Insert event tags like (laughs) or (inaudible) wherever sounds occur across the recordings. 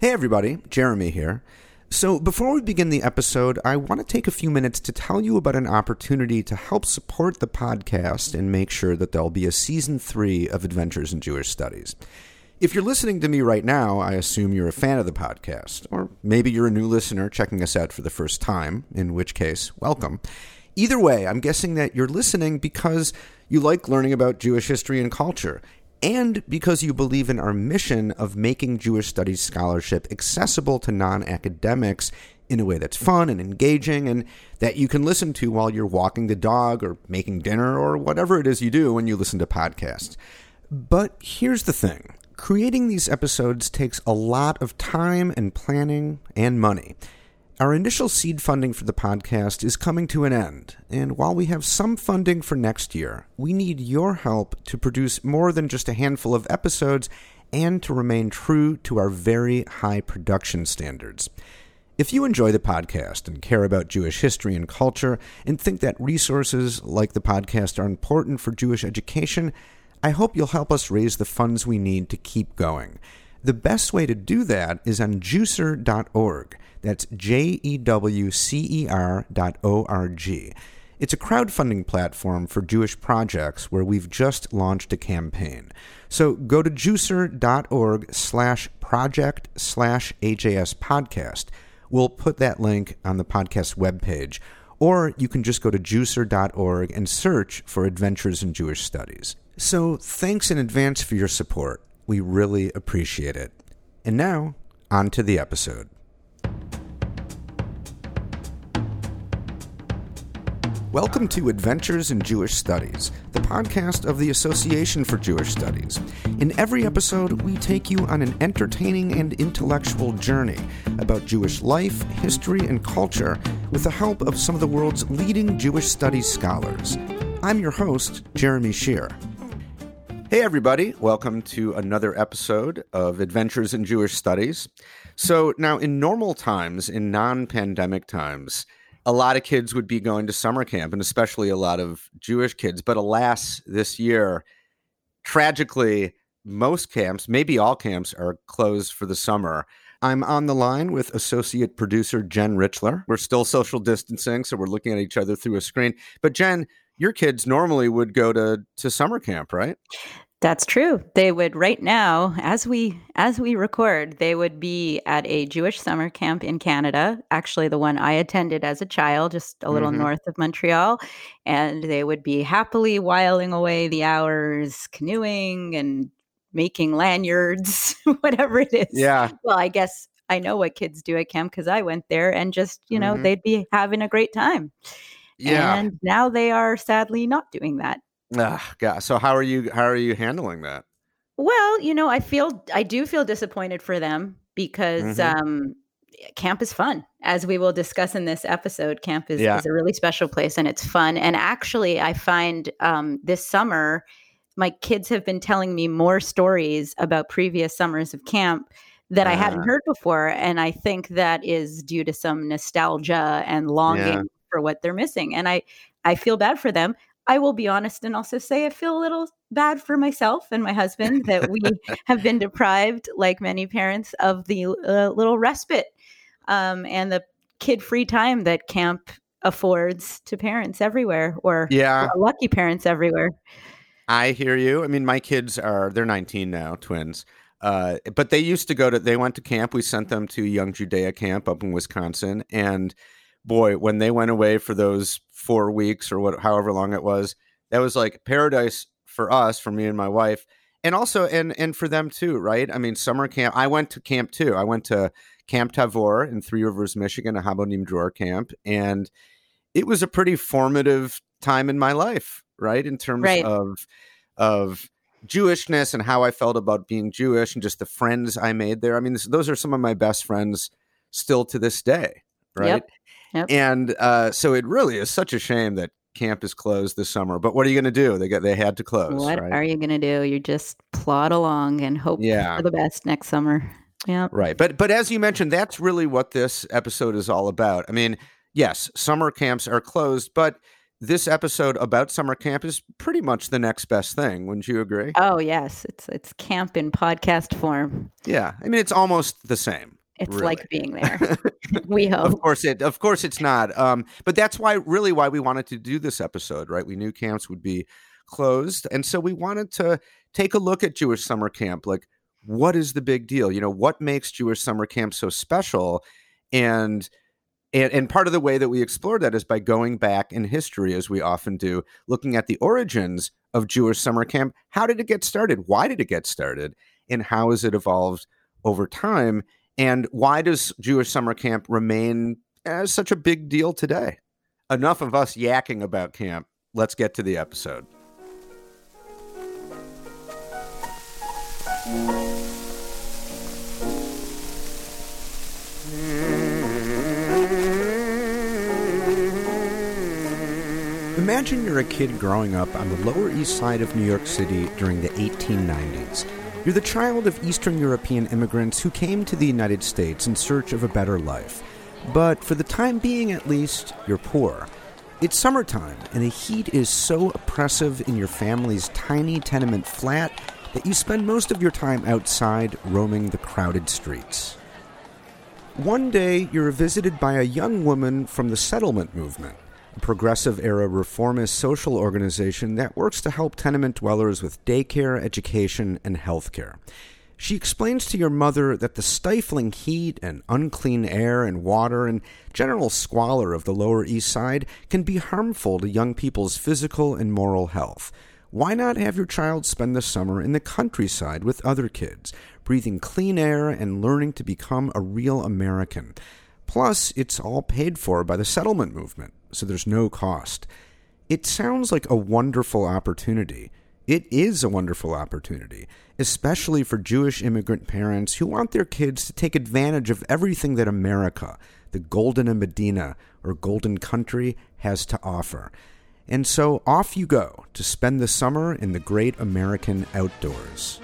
Hey, everybody, Jeremy here. So, before we begin the episode, I want to take a few minutes to tell you about an opportunity to help support the podcast and make sure that there'll be a season three of Adventures in Jewish Studies. If you're listening to me right now, I assume you're a fan of the podcast, or maybe you're a new listener checking us out for the first time, in which case, welcome. Either way, I'm guessing that you're listening because you like learning about Jewish history and culture and because you believe in our mission of making Jewish studies scholarship accessible to non academics in a way that's fun and engaging and that you can listen to while you're walking the dog or making dinner or whatever it is you do when you listen to podcasts. But here's the thing creating these episodes takes a lot of time and planning and money. Our initial seed funding for the podcast is coming to an end, and while we have some funding for next year, we need your help to produce more than just a handful of episodes and to remain true to our very high production standards. If you enjoy the podcast and care about Jewish history and culture and think that resources like the podcast are important for Jewish education, I hope you'll help us raise the funds we need to keep going. The best way to do that is on Jewcer.org. That's J E W C E R dot O R G. It's a crowdfunding platform for Jewish projects where we've just launched a campaign. So go to Jewcer.org slash project slash AJS podcast. We'll put that link on the podcast webpage. Or you can just go to Jewcer.org and search for Adventures in Jewish Studies. So thanks in advance for your support. We really appreciate it. And now, on to the episode. Welcome to Adventures in Jewish Studies, the podcast of the Association for Jewish Studies. In every episode, we take you on an entertaining and intellectual journey about Jewish life, history, and culture with the help of some of the world's leading Jewish studies scholars. I'm your host, Jeremy Shere. Hey, everybody. Welcome to another episode of Adventures in Jewish Studies. So, now in normal times, in non pandemic times, a lot of kids would be going to summer camp, and especially a lot of Jewish kids. But alas, this year, tragically, most camps, maybe all camps, are closed for the summer. I'm on the line with associate producer Jen Richler. We're still social distancing, so we're looking at each other through a screen. But Jen, your kids normally would go to to summer camp, right? That's true. They would right now, as we as we record, they would be at a Jewish summer camp in Canada. Actually, the one I attended as a child, just a little mm-hmm. north of Montreal, and they would be happily whiling away the hours canoeing and making lanyards, (laughs) whatever it is. Yeah. Well, I guess I know what kids do at camp because I went there, and just you know, mm-hmm. they'd be having a great time. Yeah. And now they are sadly not doing that. Ah, God. So how are you? How are you handling that? Well, you know, I feel I do feel disappointed for them because mm-hmm. um, camp is fun, as we will discuss in this episode. Camp is, yeah. is a really special place and it's fun. And actually, I find um, this summer, my kids have been telling me more stories about previous summers of camp that uh, I hadn't uh-huh. heard before, and I think that is due to some nostalgia and longing yeah. For what they're missing. And I I feel bad for them. I will be honest and also say I feel a little bad for myself and my husband that we (laughs) have been deprived, like many parents, of the uh, little respite um, and the kid free time that camp affords to parents everywhere or yeah. lucky parents everywhere. I hear you. I mean, my kids are, they're 19 now, twins. Uh, but they used to go to, they went to camp. We sent them to Young Judaea camp up in Wisconsin. And boy, when they went away for those four weeks or what, however long it was, that was like paradise for us, for me and my wife, and also and and for them too, right? I mean, summer camp. I went to camp too. I went to Camp Tavor in Three Rivers, Michigan, a Habonim Dror camp, and it was a pretty formative time in my life, right? In terms right. of of Jewishness and how I felt about being Jewish and just the friends I made there. I mean, this, those are some of my best friends still to this day, right? Yep. Yep. And uh, so it really is such a shame that camp is closed this summer. But what are you going to do? They got they had to close. What right? are you going to do? You just plod along and hope yeah. for the best next summer. Yeah. Right. But but as you mentioned, that's really what this episode is all about. I mean, yes, summer camps are closed, but this episode about summer camp is pretty much the next best thing. Wouldn't you agree? Oh yes, it's it's camp in podcast form. Yeah, I mean it's almost the same. It's really. like being there. (laughs) we hope. Of course it. Of course it's not. Um, but that's why, really, why we wanted to do this episode, right? We knew camps would be closed, and so we wanted to take a look at Jewish summer camp. Like, what is the big deal? You know, what makes Jewish summer camp so special? And and, and part of the way that we explore that is by going back in history, as we often do, looking at the origins of Jewish summer camp. How did it get started? Why did it get started? And how has it evolved over time? And why does Jewish summer camp remain as such a big deal today? Enough of us yakking about camp. Let's get to the episode. Imagine you're a kid growing up on the Lower East Side of New York City during the 1890s. You're the child of Eastern European immigrants who came to the United States in search of a better life. But for the time being, at least, you're poor. It's summertime, and the heat is so oppressive in your family's tiny tenement flat that you spend most of your time outside roaming the crowded streets. One day, you're visited by a young woman from the settlement movement progressive era reformist social organization that works to help tenement dwellers with daycare, education, and health care. She explains to your mother that the stifling heat and unclean air and water and general squalor of the Lower East Side can be harmful to young people's physical and moral health. Why not have your child spend the summer in the countryside with other kids, breathing clean air and learning to become a real American? Plus, it's all paid for by the settlement movement so there's no cost. It sounds like a wonderful opportunity. It is a wonderful opportunity, especially for Jewish immigrant parents who want their kids to take advantage of everything that America, the Golden Medina, or Golden Country, has to offer. And so off you go to spend the summer in the great American outdoors.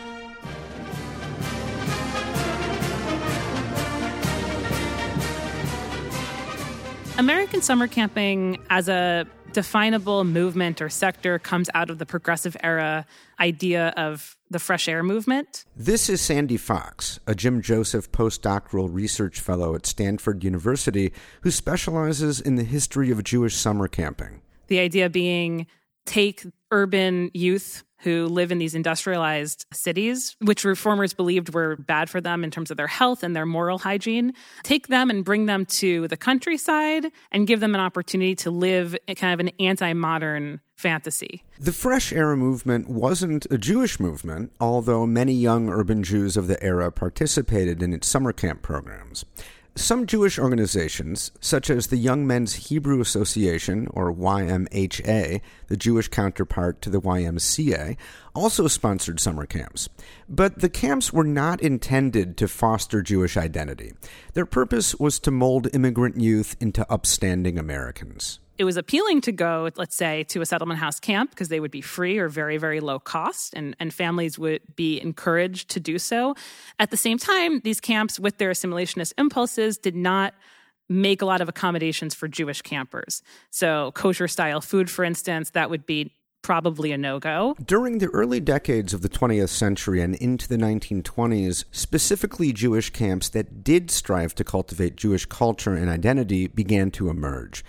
American summer camping as a definable movement or sector comes out of the progressive era idea of the fresh air movement. This is Sandy Fox, a Jim Joseph postdoctoral research fellow at Stanford University who specializes in the history of Jewish summer camping. The idea being take urban youth who live in these industrialized cities, which reformers believed were bad for them in terms of their health and their moral hygiene, take them and bring them to the countryside and give them an opportunity to live kind of an anti modern fantasy. The Fresh Air movement wasn't a Jewish movement, although many young urban Jews of the era participated in its summer camp programs. Some Jewish organizations, such as the Young Men's Hebrew Association, or YMHA, the Jewish counterpart to the YMCA, also sponsored summer camps. But the camps were not intended to foster Jewish identity. Their purpose was to mold immigrant youth into upstanding Americans it was appealing to go, let's say, to a settlement house camp because they would be free or very, very low cost, and, and families would be encouraged to do so. At the same time, these camps, with their assimilationist impulses, did not make a lot of accommodations for Jewish campers. So, kosher style food, for instance, that would be probably a no go. During the early decades of the 20th century and into the 1920s, specifically Jewish camps that did strive to cultivate Jewish culture and identity began to emerge.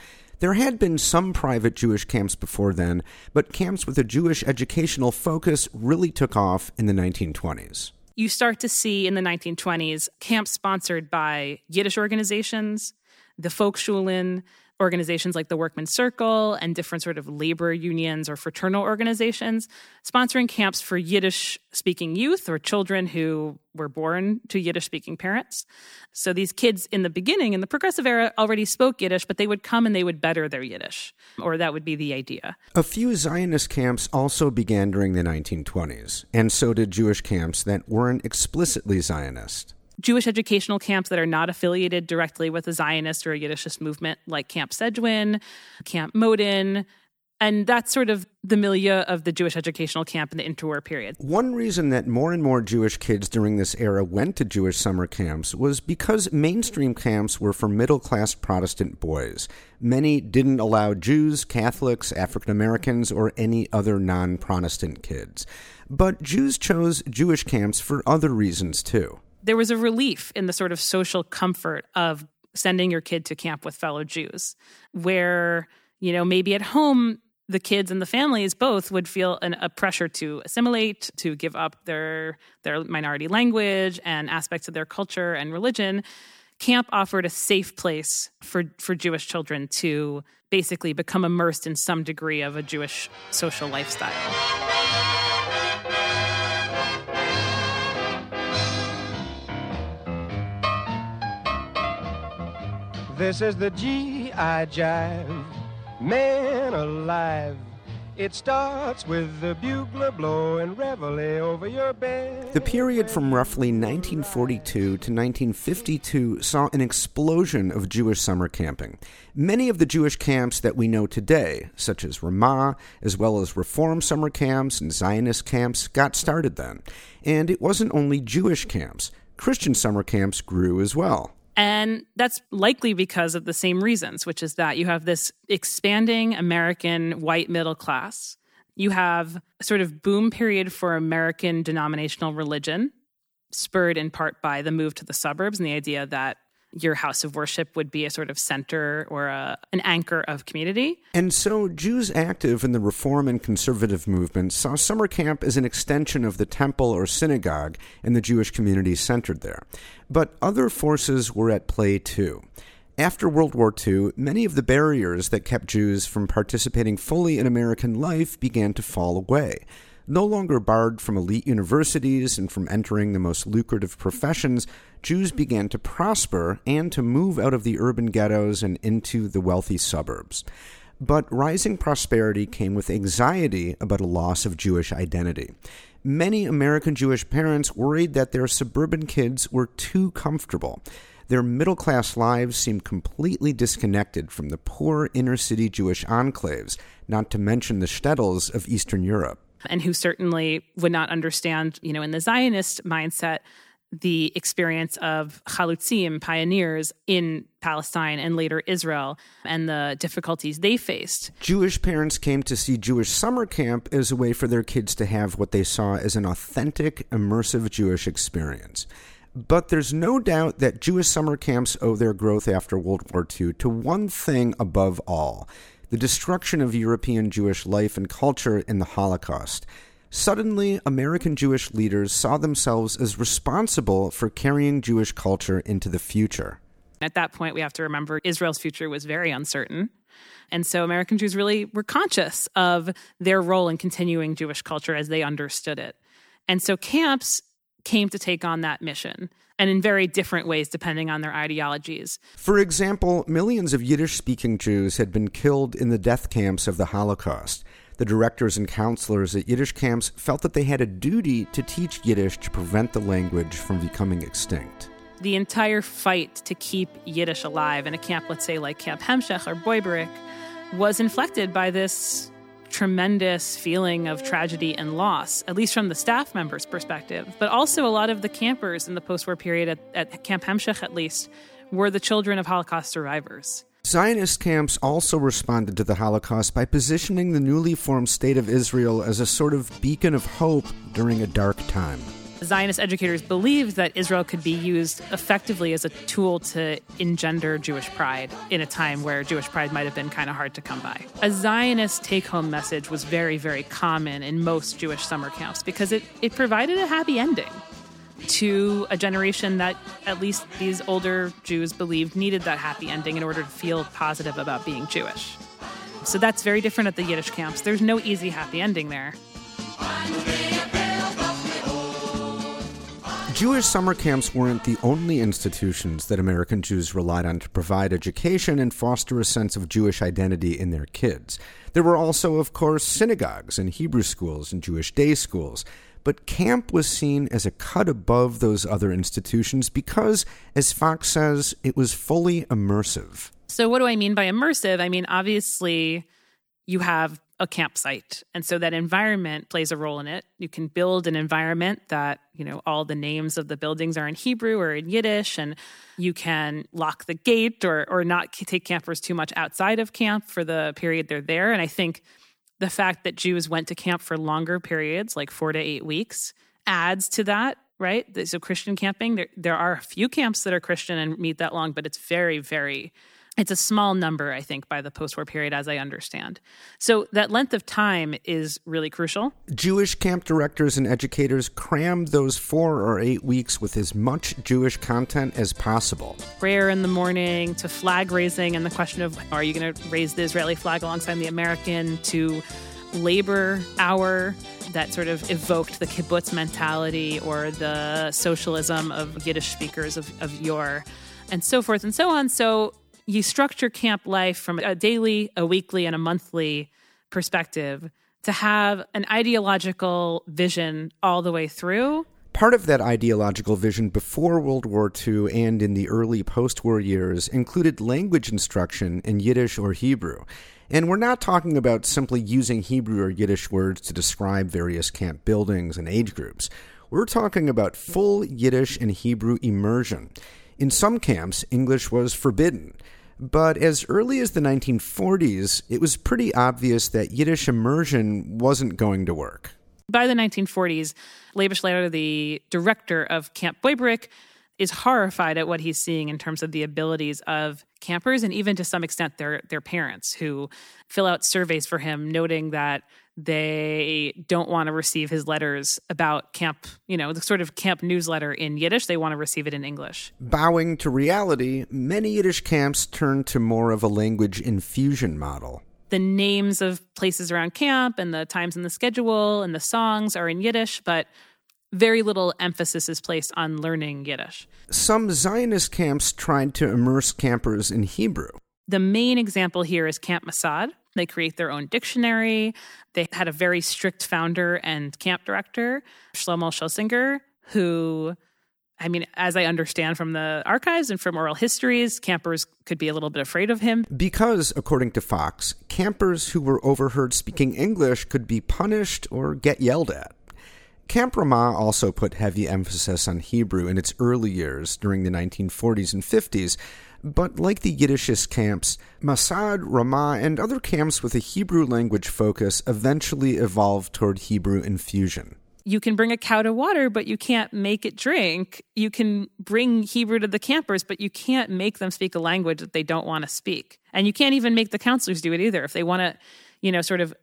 There had been some private Jewish camps before then, but camps with a Jewish educational focus really took off in the 1920s. You start to see in the 1920s camps sponsored by Yiddish organizations, the Volksschulen, organizations like the Workmen's Circle and different sort of labor unions or fraternal organizations sponsoring camps for Yiddish speaking youth or children who were born to Yiddish speaking parents. So these kids in the beginning, in the progressive era, already spoke Yiddish, but they would come and they would better their Yiddish, or that would be the idea. A few Zionist camps also began during the 1920s, and so did Jewish camps that weren't explicitly Zionist. Jewish educational camps that are not affiliated directly with a Zionist or a Yiddishist movement, like Camp Cejwin, Camp Modin. And that's sort of the milieu of the Jewish educational camp in the interwar period. One reason that more and more Jewish kids during this era went to Jewish summer camps was because mainstream camps were for middle class Protestant boys. Many didn't allow Jews, Catholics, African Americans, or any other non Protestant kids. But Jews chose Jewish camps for other reasons too. There was a relief in the sort of social comfort of sending your kid to camp with fellow Jews, where, you know, maybe at home the kids and the families both would feel an, a pressure to assimilate, to give up their their minority language and aspects of their culture and religion. Camp offered a safe place for for Jewish children to basically become immersed in some degree of a Jewish social lifestyle. This is the G.I. Jive man alive. It starts with the bugler blowing reveille over your bed. The period from roughly 1942 to 1952 saw an explosion of Jewish summer camping. Many of the Jewish camps that we know today, such as Ramah, as well as Reform summer camps and Zionist camps, got started then. And it wasn't only Jewish camps, Christian summer camps grew as well. And that's likely because of the same reasons, which is that you have this expanding American white middle class. You have a sort of boom period for American denominational religion, spurred in part by the move to the suburbs and the idea that your house of worship would be a sort of center or a, an anchor of community. And so Jews active in the reform and conservative movements saw summer camp as an extension of the temple or synagogue and the Jewish community centered there. But other forces were at play too. After World War II, many of the barriers that kept Jews from participating fully in American life began to fall away. No longer barred from elite universities and from entering the most lucrative professions, Jews began to prosper and to move out of the urban ghettos and into the wealthy suburbs. But rising prosperity came with anxiety about a loss of Jewish identity. Many American Jewish parents worried that their suburban kids were too comfortable. Their middle class lives seemed completely disconnected from the poor inner city Jewish enclaves, not to mention the shtetls of Eastern Europe and who certainly would not understand, you know, in the Zionist mindset, the experience of chalutzim, pioneers in Palestine and later Israel, and the difficulties they faced. Jewish parents came to see Jewish summer camp as a way for their kids to have what they saw as an authentic, immersive Jewish experience. But there's no doubt that Jewish summer camps owe their growth after World War II to one thing above all the destruction of European Jewish life and culture in the Holocaust. Suddenly, American Jewish leaders saw themselves as responsible for carrying Jewish culture into the future. At that point, we have to remember Israel's future was very uncertain. And so American Jews really were conscious of their role in continuing Jewish culture as they understood it. And so camps came to take on that mission and in very different ways depending on their ideologies. For example, millions of Yiddish speaking Jews had been killed in the death camps of the Holocaust. The directors and counselors at Yiddish camps felt that they had a duty to teach Yiddish to prevent the language from becoming extinct. The entire fight to keep Yiddish alive in a camp, let's say like Camp Hemshech or Boiberik, was inflected by this tremendous feeling of tragedy and loss, at least from the staff members' perspective. But also, a lot of the campers in the post war period, at, at Camp Hemshech at least, were the children of Holocaust survivors. Zionist camps also responded to the Holocaust by positioning the newly formed State of Israel as a sort of beacon of hope during a dark time. Zionist educators believed that Israel could be used effectively as a tool to engender Jewish pride in a time where Jewish pride might have been kind of hard to come by. A Zionist take home message was very, very common in most Jewish summer camps because it, it provided a happy ending to a generation that at least these older Jews believed needed that happy ending in order to feel positive about being Jewish. So that's very different at the Yiddish camps. There's no easy happy ending there. Jewish summer camps weren't the only institutions that American Jews relied on to provide education and foster a sense of Jewish identity in their kids. There were also, of course, synagogues and Hebrew schools and Jewish day schools. But camp was seen as a cut above those other institutions because, as Fox says, it was fully immersive. So, what do I mean by immersive? I mean, obviously, you have a campsite. And so that environment plays a role in it. You can build an environment that, you know, all the names of the buildings are in Hebrew or in Yiddish and you can lock the gate or or not take campers too much outside of camp for the period they're there. And I think the fact that Jews went to camp for longer periods, like 4 to 8 weeks, adds to that right? So Christian camping, there, there are a few camps that are Christian and meet that long, but it's very, very it's a small number, I think, by the post war period, as I understand. So that length of time is really crucial. Jewish camp directors and educators crammed those four or eight weeks with as much Jewish content as possible. Prayer in the morning to flag raising and the question of are you going to raise the Israeli flag alongside the American to labor hour that sort of evoked the kibbutz mentality or the socialism of Yiddish speakers of, of yore and so forth and so on. So you structure camp life from a daily, a weekly, and a monthly perspective to have an ideological vision all the way through. Part of that ideological vision before World War II and in the early post war years included language instruction in Yiddish or Hebrew. And we're not talking about simply using Hebrew or Yiddish words to describe various camp buildings and age groups. We're talking about full Yiddish and Hebrew immersion. In some camps, English was forbidden. But as early as the 1940s, it was pretty obvious that Yiddish immersion wasn't going to work. By the 1940s, Leiber the director of Camp Boiberik, is horrified at what he's seeing in terms of the abilities of campers and even to some extent their their parents who fill out surveys for him noting that they don't want to receive his letters about camp, you know, the sort of camp newsletter in Yiddish. They want to receive it in English. Bowing to reality, many Yiddish camps turn to more of a language infusion model. The names of places around camp and the times in the schedule and the songs are in Yiddish, but very little emphasis is placed on learning Yiddish. Some Zionist camps tried to immerse campers in Hebrew. The main example here is Camp Masad, they create their own dictionary. They had a very strict founder and camp director, Shlomo Shulsinger, who, I mean, as I understand from the archives and from oral histories, campers could be a little bit afraid of him. Because, according to Fox, campers who were overheard speaking English could be punished or get yelled at. Camp Ramah also put heavy emphasis on Hebrew in its early years during the 1940s and 50s, but like the Yiddishist camps, Masad, Ramah, and other camps with a Hebrew language focus eventually evolved toward Hebrew infusion. You can bring a cow to water, but you can't make it drink. You can bring Hebrew to the campers, but you can't make them speak a language that they don't want to speak. And you can't even make the counselors do it either. If they want to, you know, sort of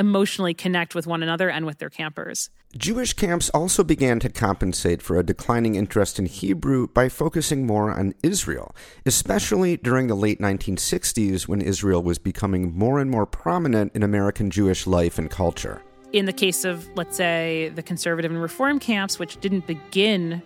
emotionally connect with one another and with their campers. Jewish camps also began to compensate for a declining interest in Hebrew by focusing more on Israel, especially during the late 1960s when Israel was becoming more and more prominent in American Jewish life and culture. In the case of, let's say, the conservative and reform camps, which didn't begin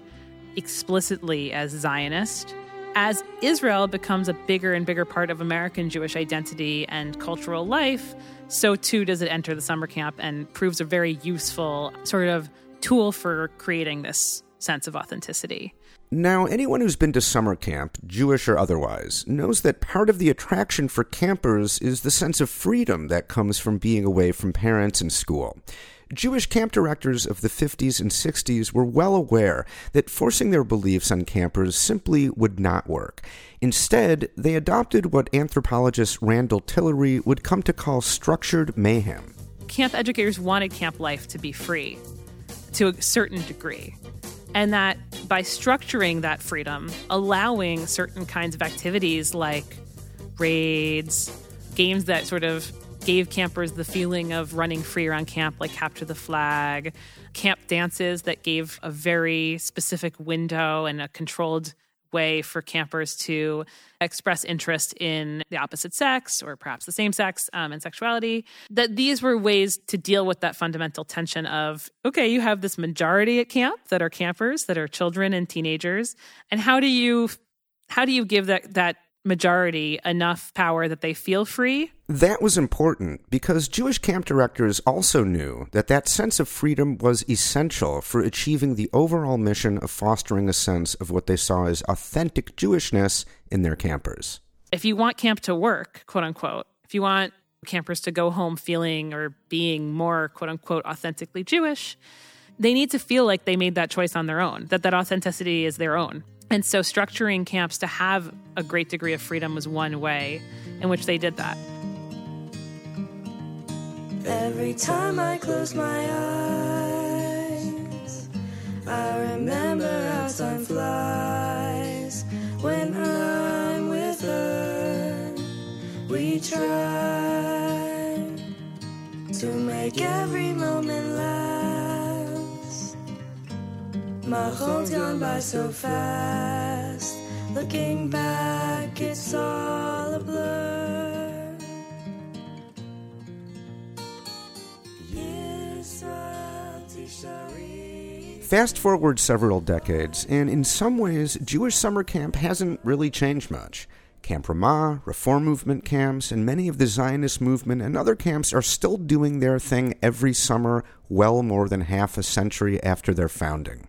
explicitly as Zionist, as Israel becomes a bigger and bigger part of American Jewish identity and cultural life, so too does it enter the summer camp and proves a very useful sort of tool for creating this sense of authenticity. Now, anyone who's been to summer camp, Jewish or otherwise, knows that part of the attraction for campers is the sense of freedom that comes from being away from parents and school. Jewish camp directors of the 50s and 60s were well aware that forcing their beliefs on campers simply would not work. Instead, they adopted what anthropologist Randall Tillery would come to call structured mayhem. Camp educators wanted camp life to be free to a certain degree. And that by structuring that freedom, allowing certain kinds of activities like raids, games that sort of gave campers the feeling of running free around camp, like capture the flag, camp dances that gave a very specific window and a controlled way for campers to express interest in the opposite sex or perhaps the same sex um, and sexuality. That these were ways to deal with that fundamental tension of okay, you have this majority at camp that are campers, that are children and teenagers, and how do you how do you give that that majority enough power that they feel free. That was important because Jewish camp directors also knew that that sense of freedom was essential for achieving the overall mission of fostering a sense of what they saw as authentic Jewishness in their campers. If you want camp to work, quote unquote, if you want campers to go home feeling or being more quote unquote authentically Jewish, they need to feel like they made that choice on their own, that that authenticity is their own. And so structuring camps to have a great degree of freedom was one way in which they did that. Every time I close my eyes, I remember how time flies when I'm with her. We try to make every moment My home's gone by so fast. Looking back, it's all a blur. Fast forward several decades, and in some ways, Jewish summer camp hasn't really changed much. Camp Ramah, Reform Movement camps, and many of the Zionist movement and other camps are still doing their thing every summer, well more than half a century after their founding.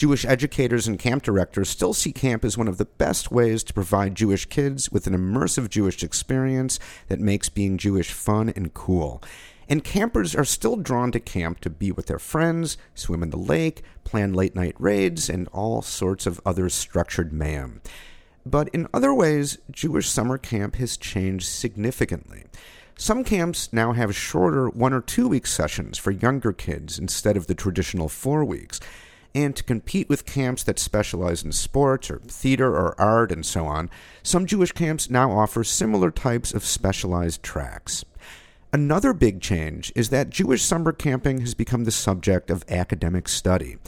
Jewish educators and camp directors still see camp as one of the best ways to provide Jewish kids with an immersive Jewish experience that makes being Jewish fun and cool. And campers are still drawn to camp to be with their friends, swim in the lake, plan late night raids, and all sorts of other structured mayhem. But in other ways, Jewish summer camp has changed significantly. Some camps now have shorter one or two week sessions for younger kids instead of the traditional four weeks. And to compete with camps that specialize in sports or theater or art and so on, some Jewish camps now offer similar types of specialized tracks. Another big change is that Jewish summer camping has become the subject of academic study.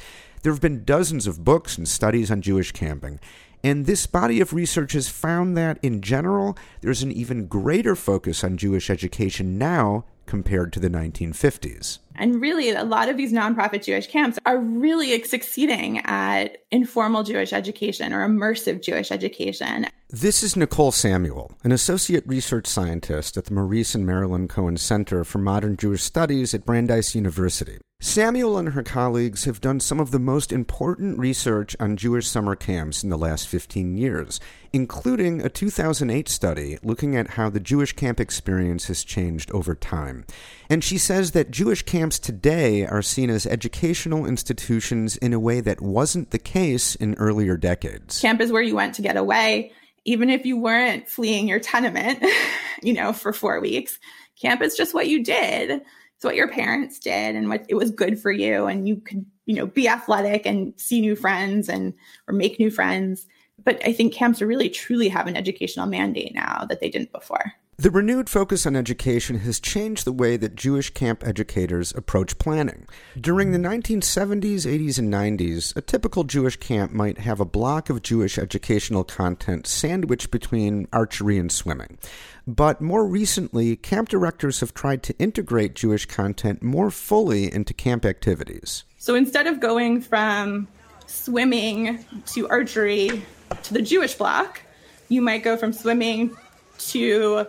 There have been dozens of books and studies on Jewish camping, and this body of research has found that, in general, there's an even greater focus on Jewish education now compared to the 1950s. And really, a lot of these nonprofit Jewish camps are really succeeding at informal Jewish education or immersive Jewish education. This is Nicole Samuel, an associate research scientist at the Maurice and Marilyn Cohen Center for Modern Jewish Studies at Brandeis University. Samuel and her colleagues have done some of the most important research on Jewish summer camps in the last 15 years, including a 2008 study looking at how the Jewish camp experience has changed over time. And she says that Jewish camps today are seen as educational institutions in a way that wasn't the case in earlier decades. Camp is where you went to get away, even if you weren't fleeing your tenement, (laughs) you know, for four weeks. Camp is just what you did it's what your parents did and what it was good for you and you could you know be athletic and see new friends and or make new friends. But i think camps really truly have an educational mandate now that they didn't before the renewed focus on education has changed the way that Jewish camp educators approach planning. During the 1970s, 80s, and 90s, a typical Jewish camp might have a block of Jewish educational content sandwiched between archery and swimming. But more recently, camp directors have tried to integrate Jewish content more fully into camp activities. So instead of going from swimming to archery to the Jewish block, you might go from swimming to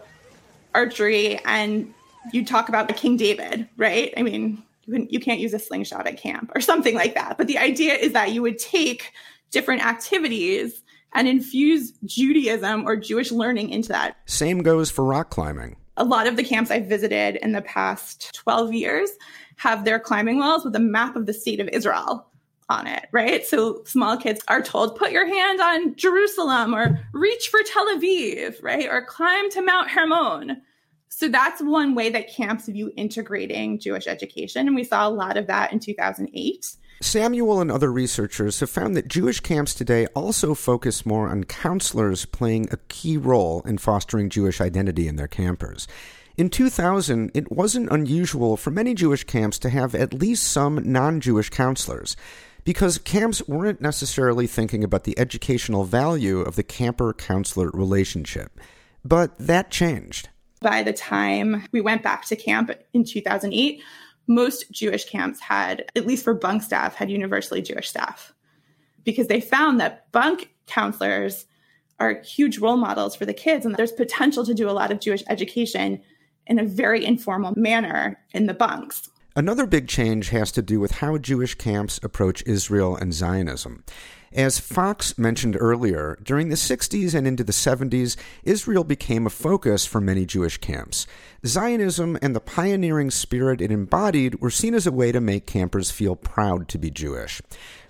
archery and you talk about the King David, right? I mean, you, you can't use a slingshot at camp or something like that. But the idea is that you would take different activities and infuse Judaism or Jewish learning into that. Same goes for rock climbing. A lot of the camps I've visited in the past 12 years have their climbing walls with a map of the state of Israel on it, right? So small kids are told, put your hand on Jerusalem or reach for Tel Aviv, right? Or climb to Mount Hermon. So that's one way that camps view integrating Jewish education. And we saw a lot of that in 2008. Samuel and other researchers have found that Jewish camps today also focus more on counselors playing a key role in fostering Jewish identity in their campers. In 2000, it wasn't unusual for many Jewish camps to have at least some non Jewish counselors because camps weren't necessarily thinking about the educational value of the camper counselor relationship. But that changed. By the time we went back to camp in 2008, most Jewish camps had, at least for bunk staff, had universally Jewish staff because they found that bunk counselors are huge role models for the kids and there's potential to do a lot of Jewish education in a very informal manner in the bunks. Another big change has to do with how Jewish camps approach Israel and Zionism. As Fox mentioned earlier, during the 60s and into the 70s, Israel became a focus for many Jewish camps. Zionism and the pioneering spirit it embodied were seen as a way to make campers feel proud to be Jewish.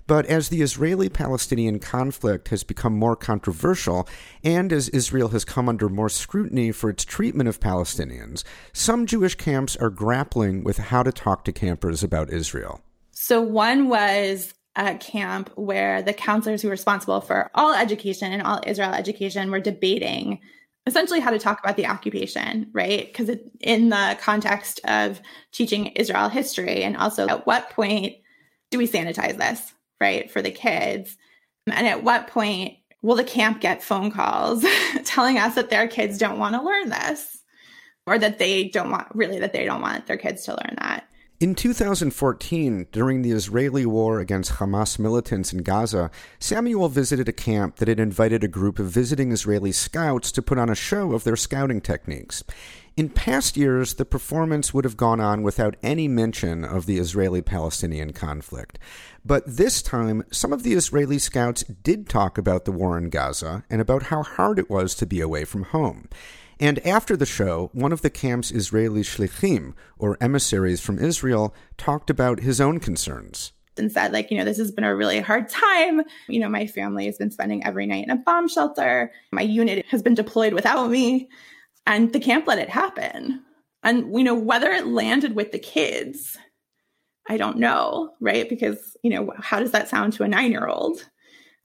But as the Israeli Palestinian conflict has become more controversial, and as Israel has come under more scrutiny for its treatment of Palestinians, some Jewish camps are grappling with how to talk to campers about Israel. So, one was a camp where the counselors who were responsible for all education and all Israel education were debating essentially how to talk about the occupation, right? Because in the context of teaching Israel history, and also at what point do we sanitize this? Right, for the kids. And at what point will the camp get phone calls (laughs) telling us that their kids don't want to learn this or that they don't want, really, that they don't want their kids to learn that? In 2014, during the Israeli war against Hamas militants in Gaza, Samuel visited a camp that had invited a group of visiting Israeli scouts to put on a show of their scouting techniques. In past years, the performance would have gone on without any mention of the Israeli Palestinian conflict. But this time, some of the Israeli scouts did talk about the war in Gaza and about how hard it was to be away from home. And after the show, one of the camp's Israeli shlichim, or emissaries from Israel, talked about his own concerns and said like you know this has been a really hard time you know my family has been spending every night in a bomb shelter my unit has been deployed without me and the camp let it happen. And, you know, whether it landed with the kids, I don't know, right? Because, you know, how does that sound to a nine year old?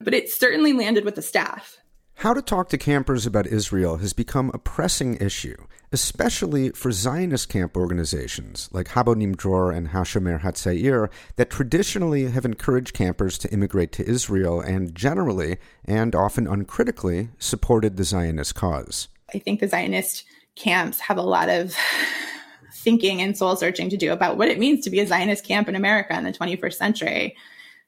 But it certainly landed with the staff. How to talk to campers about Israel has become a pressing issue, especially for Zionist camp organizations like Habonim Dror and Hashomer Hatzair that traditionally have encouraged campers to immigrate to Israel and generally, and often uncritically, supported the Zionist cause. I think the Zionist camps have a lot of (laughs) thinking and soul searching to do about what it means to be a Zionist camp in America in the 21st century.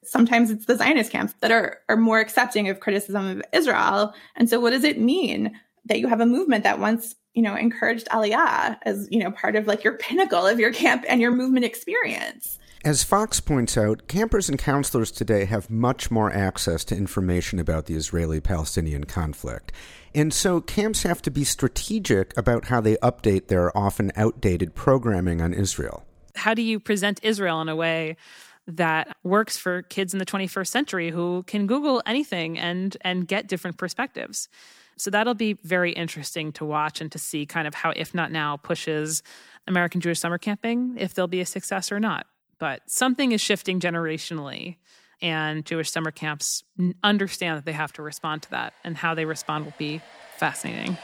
Sometimes it's the Zionist camps that are, are more accepting of criticism of Israel. And so what does it mean that you have a movement that once, you know, encouraged Aliyah as, you know, part of like your pinnacle of your camp and your movement experience? As Fox points out, campers and counselors today have much more access to information about the Israeli Palestinian conflict. And so camps have to be strategic about how they update their often outdated programming on Israel. How do you present Israel in a way that works for kids in the 21st century who can Google anything and and get different perspectives? So that'll be very interesting to watch and to see kind of how If Not Now pushes American Jewish summer camping, if they'll be a success or not but something is shifting generationally and Jewish summer camps understand that they have to respond to that and how they respond will be fascinating.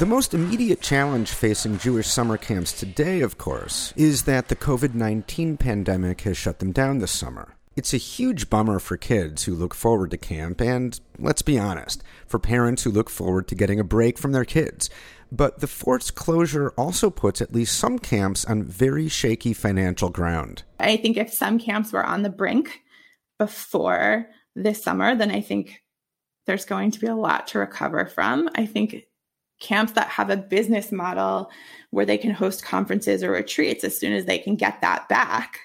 The most immediate challenge facing Jewish summer camps today, of course, is that the COVID 19 pandemic has shut them down this summer. It's a huge bummer for kids who look forward to camp, and let's be honest, for parents who look forward to getting a break from their kids. But the fort's closure also puts at least some camps on very shaky financial ground. I think if some camps were on the brink before this summer, then I think there's going to be a lot to recover from. I think camps that have a business model where they can host conferences or retreats as soon as they can get that back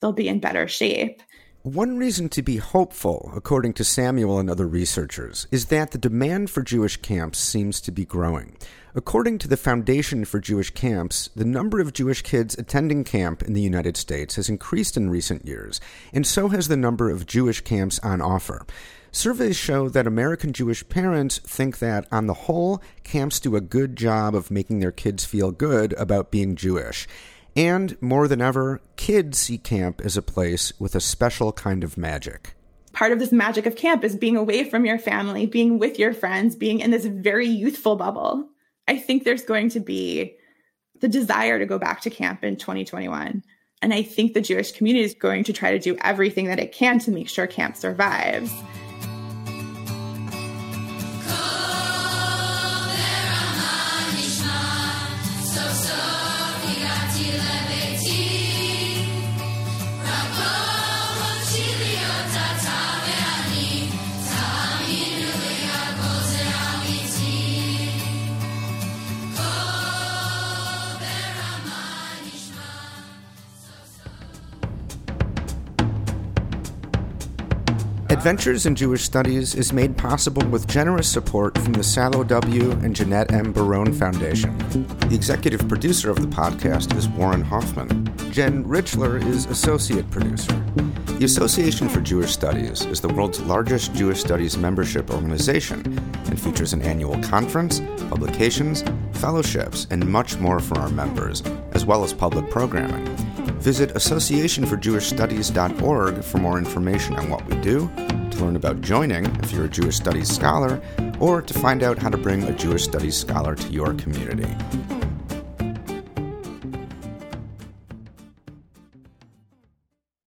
they'll be in better shape one reason to be hopeful, according to Samuel and other researchers, is that the demand for Jewish camps seems to be growing. According to the Foundation for Jewish Camps, the number of Jewish kids attending camp in the United States has increased in recent years, and so has the number of Jewish camps on offer. Surveys show that American Jewish parents think that, on the whole, camps do a good job of making their kids feel good about being Jewish. And more than ever, kids see camp as a place with a special kind of magic. Part of this magic of camp is being away from your family, being with your friends, being in this very youthful bubble. I think there's going to be the desire to go back to camp in 2021. And I think the Jewish community is going to try to do everything that it can to make sure camp survives. Adventures in Jewish Studies is made possible with generous support from the Salo W. and Jeanette M. Baron Foundation. The executive producer of the podcast is Warren Hoffman. Jen Richler is associate producer. The Association for Jewish Studies is the world's largest Jewish studies membership organization and features an annual conference, publications, fellowships, and much more for our members, as well as public programming. Visit associationforjewishstudies.org for more information on what we do, to learn about joining if you're a Jewish Studies scholar, or to find out how to bring a Jewish Studies scholar to your community.